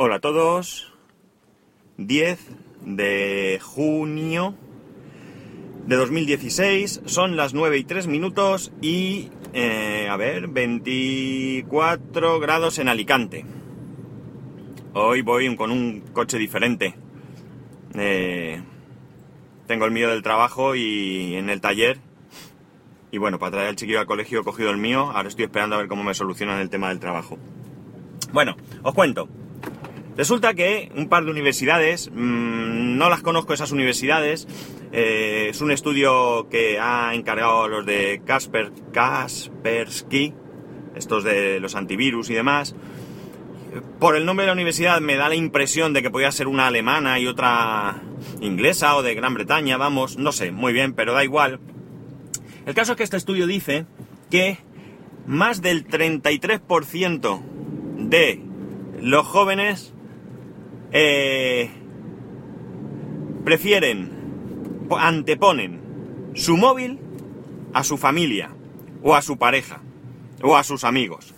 Hola a todos. 10 de junio de 2016. Son las 9 y 3 minutos y, eh, a ver, 24 grados en Alicante. Hoy voy con un coche diferente. Eh, tengo el mío del trabajo y en el taller. Y bueno, para traer al chiquillo al colegio he cogido el mío. Ahora estoy esperando a ver cómo me solucionan el tema del trabajo. Bueno, os cuento. Resulta que un par de universidades, mmm, no las conozco esas universidades, eh, es un estudio que ha encargado los de Kasper, Kaspersky, estos de los antivirus y demás. Por el nombre de la universidad me da la impresión de que podía ser una alemana y otra inglesa o de Gran Bretaña, vamos, no sé, muy bien, pero da igual. El caso es que este estudio dice que más del 33% de los jóvenes eh, prefieren, anteponen su móvil a su familia, o a su pareja, o a sus amigos.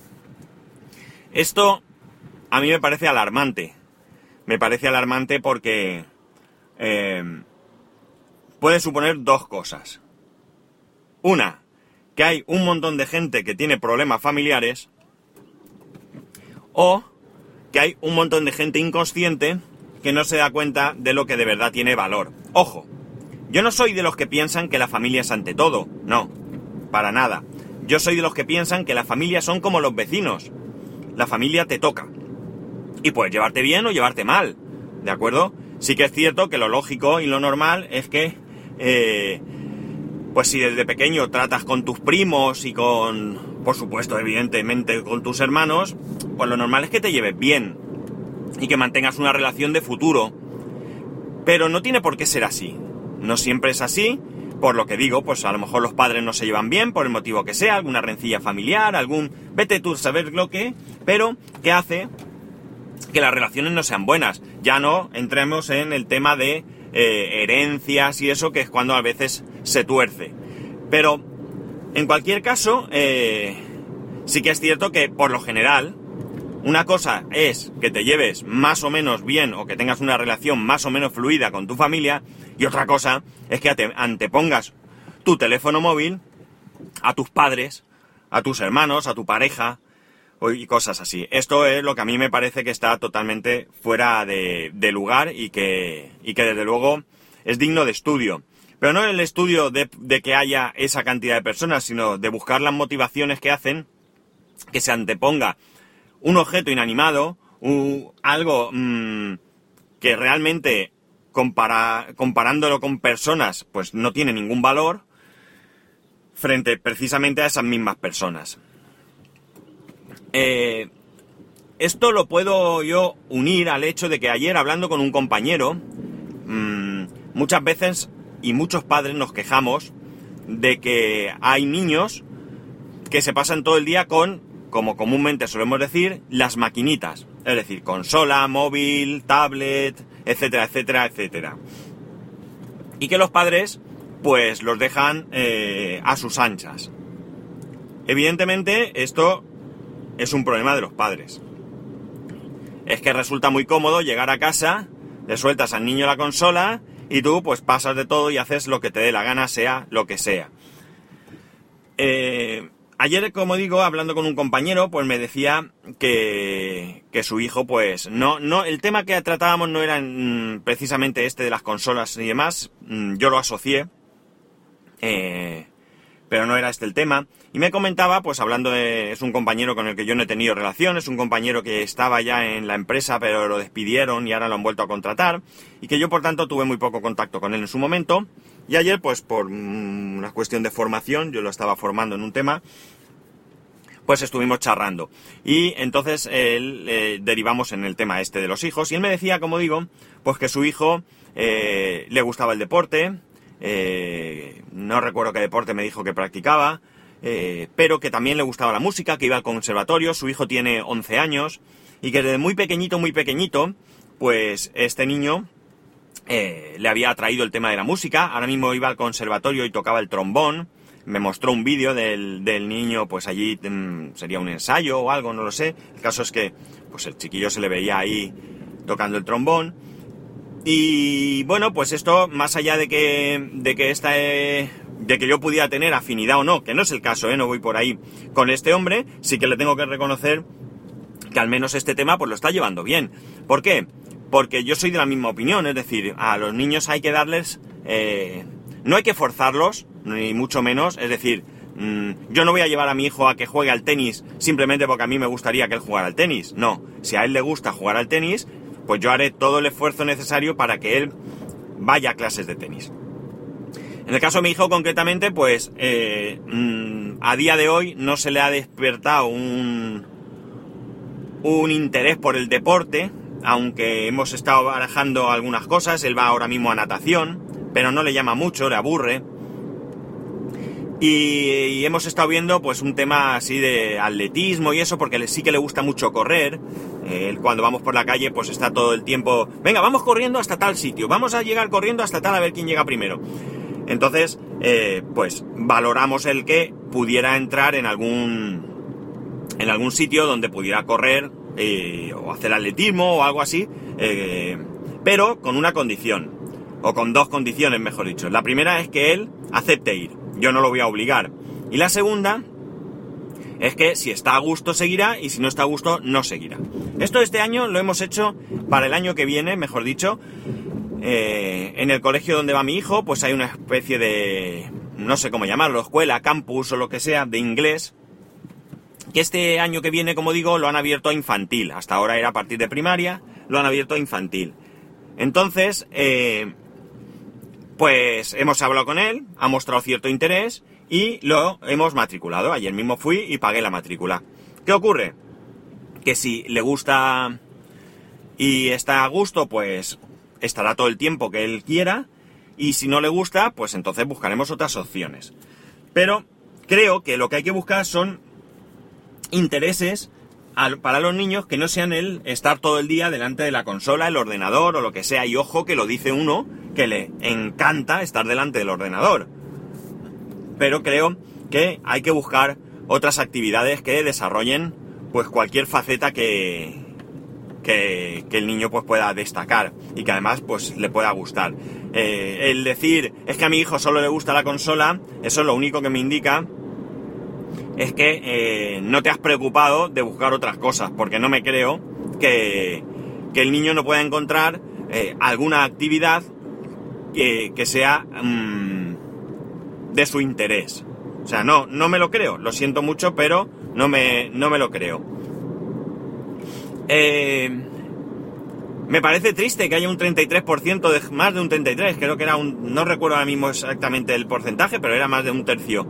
Esto a mí me parece alarmante. Me parece alarmante porque eh, puede suponer dos cosas. Una, que hay un montón de gente que tiene problemas familiares, o que hay un montón de gente inconsciente que no se da cuenta de lo que de verdad tiene valor. Ojo, yo no soy de los que piensan que la familia es ante todo, no, para nada. Yo soy de los que piensan que la familia son como los vecinos. La familia te toca. Y puedes llevarte bien o llevarte mal, ¿de acuerdo? Sí que es cierto que lo lógico y lo normal es que, eh, pues si desde pequeño tratas con tus primos y con, por supuesto, evidentemente con tus hermanos, pues lo normal es que te lleves bien y que mantengas una relación de futuro. Pero no tiene por qué ser así. No siempre es así, por lo que digo, pues a lo mejor los padres no se llevan bien, por el motivo que sea, alguna rencilla familiar, algún... Vete tú a saber lo que, pero ¿qué hace que las relaciones no sean buenas? Ya no entremos en el tema de eh, herencias y eso, que es cuando a veces se tuerce. Pero, en cualquier caso, eh, sí que es cierto que por lo general, una cosa es que te lleves más o menos bien o que tengas una relación más o menos fluida con tu familia y otra cosa es que antepongas tu teléfono móvil a tus padres, a tus hermanos, a tu pareja y cosas así. Esto es lo que a mí me parece que está totalmente fuera de, lugar y que, y que desde luego es digno de estudio. Pero no el estudio de, de que haya esa cantidad de personas, sino de buscar las motivaciones que hacen que se anteponga un objeto inanimado, algo mmm, que realmente compara, comparándolo con personas, pues no tiene ningún valor frente precisamente a esas mismas personas. Eh, esto lo puedo yo unir al hecho de que ayer hablando con un compañero, mmm, muchas veces y muchos padres nos quejamos de que hay niños que se pasan todo el día con como comúnmente solemos decir, las maquinitas. Es decir, consola, móvil, tablet, etcétera, etcétera, etcétera. Y que los padres, pues, los dejan eh, a sus anchas. Evidentemente, esto es un problema de los padres. Es que resulta muy cómodo llegar a casa, le sueltas al niño la consola y tú, pues, pasas de todo y haces lo que te dé la gana, sea lo que sea. Eh, Ayer, como digo, hablando con un compañero, pues me decía que, que su hijo, pues, no, no, el tema que tratábamos no era mm, precisamente este de las consolas y demás, mm, yo lo asocié, eh, pero no era este el tema. Y me comentaba, pues hablando de, es un compañero con el que yo no he tenido relación, es un compañero que estaba ya en la empresa, pero lo despidieron y ahora lo han vuelto a contratar, y que yo por tanto tuve muy poco contacto con él en su momento, y ayer, pues por una cuestión de formación, yo lo estaba formando en un tema, pues estuvimos charrando. Y entonces él, eh, derivamos en el tema este de los hijos. Y él me decía, como digo, pues que su hijo eh, le gustaba el deporte, eh, no recuerdo qué deporte me dijo que practicaba, pero que también le gustaba la música, que iba al conservatorio, su hijo tiene 11 años, y que desde muy pequeñito, muy pequeñito, pues este niño eh, le había atraído el tema de la música, ahora mismo iba al conservatorio y tocaba el trombón, me mostró un vídeo del, del, niño, pues allí mm, sería un ensayo o algo, no lo sé. El caso es que pues el chiquillo se le veía ahí tocando el trombón. Y bueno, pues esto, más allá de que, de que esta, eh, de que yo pudiera tener afinidad o no, que no es el caso, ¿eh? no voy por ahí con este hombre, sí que le tengo que reconocer que al menos este tema pues lo está llevando bien. ¿Por qué? Porque yo soy de la misma opinión, es decir, a los niños hay que darles, eh, no hay que forzarlos, ni mucho menos, es decir, mm, yo no voy a llevar a mi hijo a que juegue al tenis simplemente porque a mí me gustaría que él jugara al tenis, no, si a él le gusta jugar al tenis, pues yo haré todo el esfuerzo necesario para que él vaya a clases de tenis. En el caso de mi hijo concretamente, pues eh, mm, a día de hoy no se le ha despertado un, un interés por el deporte, aunque hemos estado barajando algunas cosas, él va ahora mismo a natación, pero no le llama mucho, le aburre. Y, hemos estado viendo pues un tema así de atletismo y eso, porque sí que le gusta mucho correr. cuando vamos por la calle pues está todo el tiempo, venga, vamos corriendo hasta tal sitio, vamos a llegar corriendo hasta tal a ver quién llega primero. Entonces, eh, pues valoramos el que pudiera entrar en algún en algún sitio donde pudiera correr eh, o hacer atletismo o algo así, eh, pero con una condición, o con dos condiciones, mejor dicho. La primera es que él acepte ir, yo no lo voy a obligar. Y la segunda es que si está a gusto seguirá y si no está a gusto no seguirá. Esto este año lo hemos hecho para el año que viene, mejor dicho. Eh, en el colegio donde va mi hijo, pues hay una especie de, no sé cómo llamarlo, escuela, campus o lo que sea, de inglés, que este año que viene, como digo, lo han abierto a infantil. Hasta ahora era a partir de primaria, lo han abierto a infantil. Entonces, eh, pues hemos hablado con él, ha mostrado cierto interés y lo hemos matriculado. Ayer mismo fui y pagué la matrícula. ¿Qué ocurre? Que si le gusta y está a gusto, pues estará todo el tiempo que él quiera. Y si no le gusta, pues entonces buscaremos otras opciones. Pero creo que lo que hay que buscar son intereses para los niños que no sean el estar todo el día delante de la consola, el ordenador o lo que sea. Y ojo que lo dice uno que le encanta estar delante del ordenador. Pero creo que hay que buscar otras actividades que desarrollen pues cualquier faceta que, que, el niño pues pueda destacar y que además pues le pueda gustar. Eh, el decir es que a mi hijo solo le gusta la consola, eso es lo único que me indica es que eh, no te has preocupado de buscar otras cosas, porque no me creo que, el niño no pueda encontrar eh, alguna actividad que, sea mm, de su interés. O sea, no, no me lo creo, lo siento mucho, pero no me, no me lo creo. Eh, me parece triste que haya un 33% de más de un 33, creo que era un, no recuerdo ahora mismo exactamente el porcentaje, pero era más de un tercio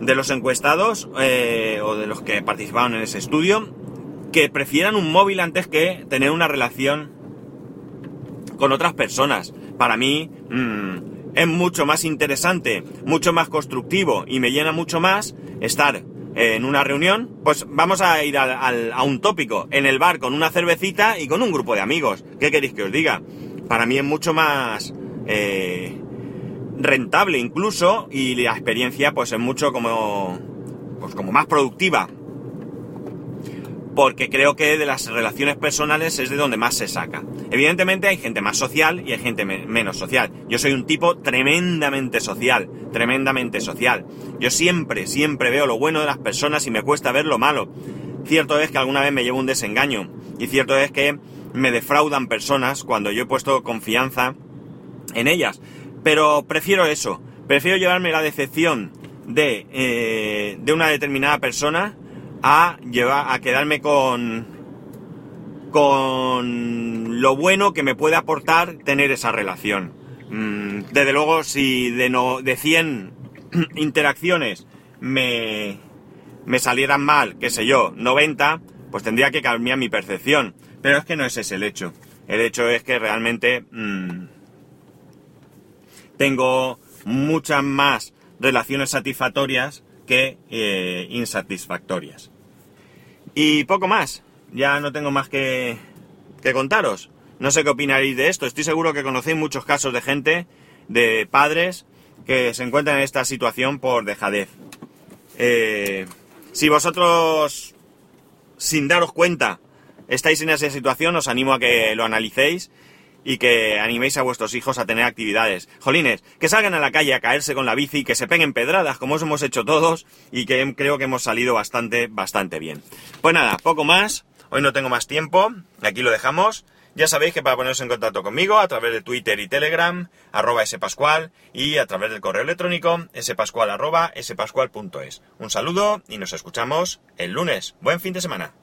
de los encuestados eh, o de los que participaron en ese estudio que prefieran un móvil antes que tener una relación con otras personas. Para mí mm, es mucho más interesante, mucho más constructivo y me llena mucho más estar en una reunión. Pues vamos a ir a, un tópico, en el bar con una cervecita y con un grupo de amigos. ¿Qué queréis que os diga? Para mí es mucho más... Eh, rentable incluso y la experiencia pues es mucho como pues como más productiva porque creo que de las relaciones personales es de donde más se saca. Evidentemente hay gente más social y hay gente menos social. Yo soy un tipo tremendamente social, tremendamente social. Yo siempre, siempre veo lo bueno de las personas y me cuesta ver lo malo. Cierto es que alguna vez me llevo un desengaño y cierto es que me defraudan personas cuando yo he puesto confianza en ellas. Pero prefiero eso, prefiero llevarme la decepción de, eh, de una determinada persona a, llevar, a quedarme con, con lo bueno que me puede aportar tener esa relación. Mm, desde luego, si de, no, de 100 interacciones me, me salieran mal, qué sé yo, 90, pues tendría que cambiar mi percepción. Pero es que no ese es el hecho. El hecho es que realmente... Mm, tengo muchas más relaciones satisfactorias que eh, insatisfactorias. Y poco más, ya no tengo más que, que contaros. No sé qué opinaréis de esto, estoy seguro que conocéis muchos casos de gente, de padres, que se encuentran en esta situación por dejadez. Eh, si vosotros, sin daros cuenta, estáis en esa situación, os animo a que lo analicéis y que animéis a vuestros hijos a tener actividades. Jolines, que salgan a la calle a caerse con la bici, que se peguen pedradas, como os hemos hecho todos, y que creo que hemos salido bastante, bastante bien. Pues nada, poco más. Hoy no tengo más tiempo. Aquí lo dejamos. Ya sabéis que para poneros en contacto conmigo a través de Twitter y Telegram, arroba spascual, y a través del correo electrónico spascual arroba spascual.es. Un saludo y nos escuchamos el lunes. Buen fin de semana.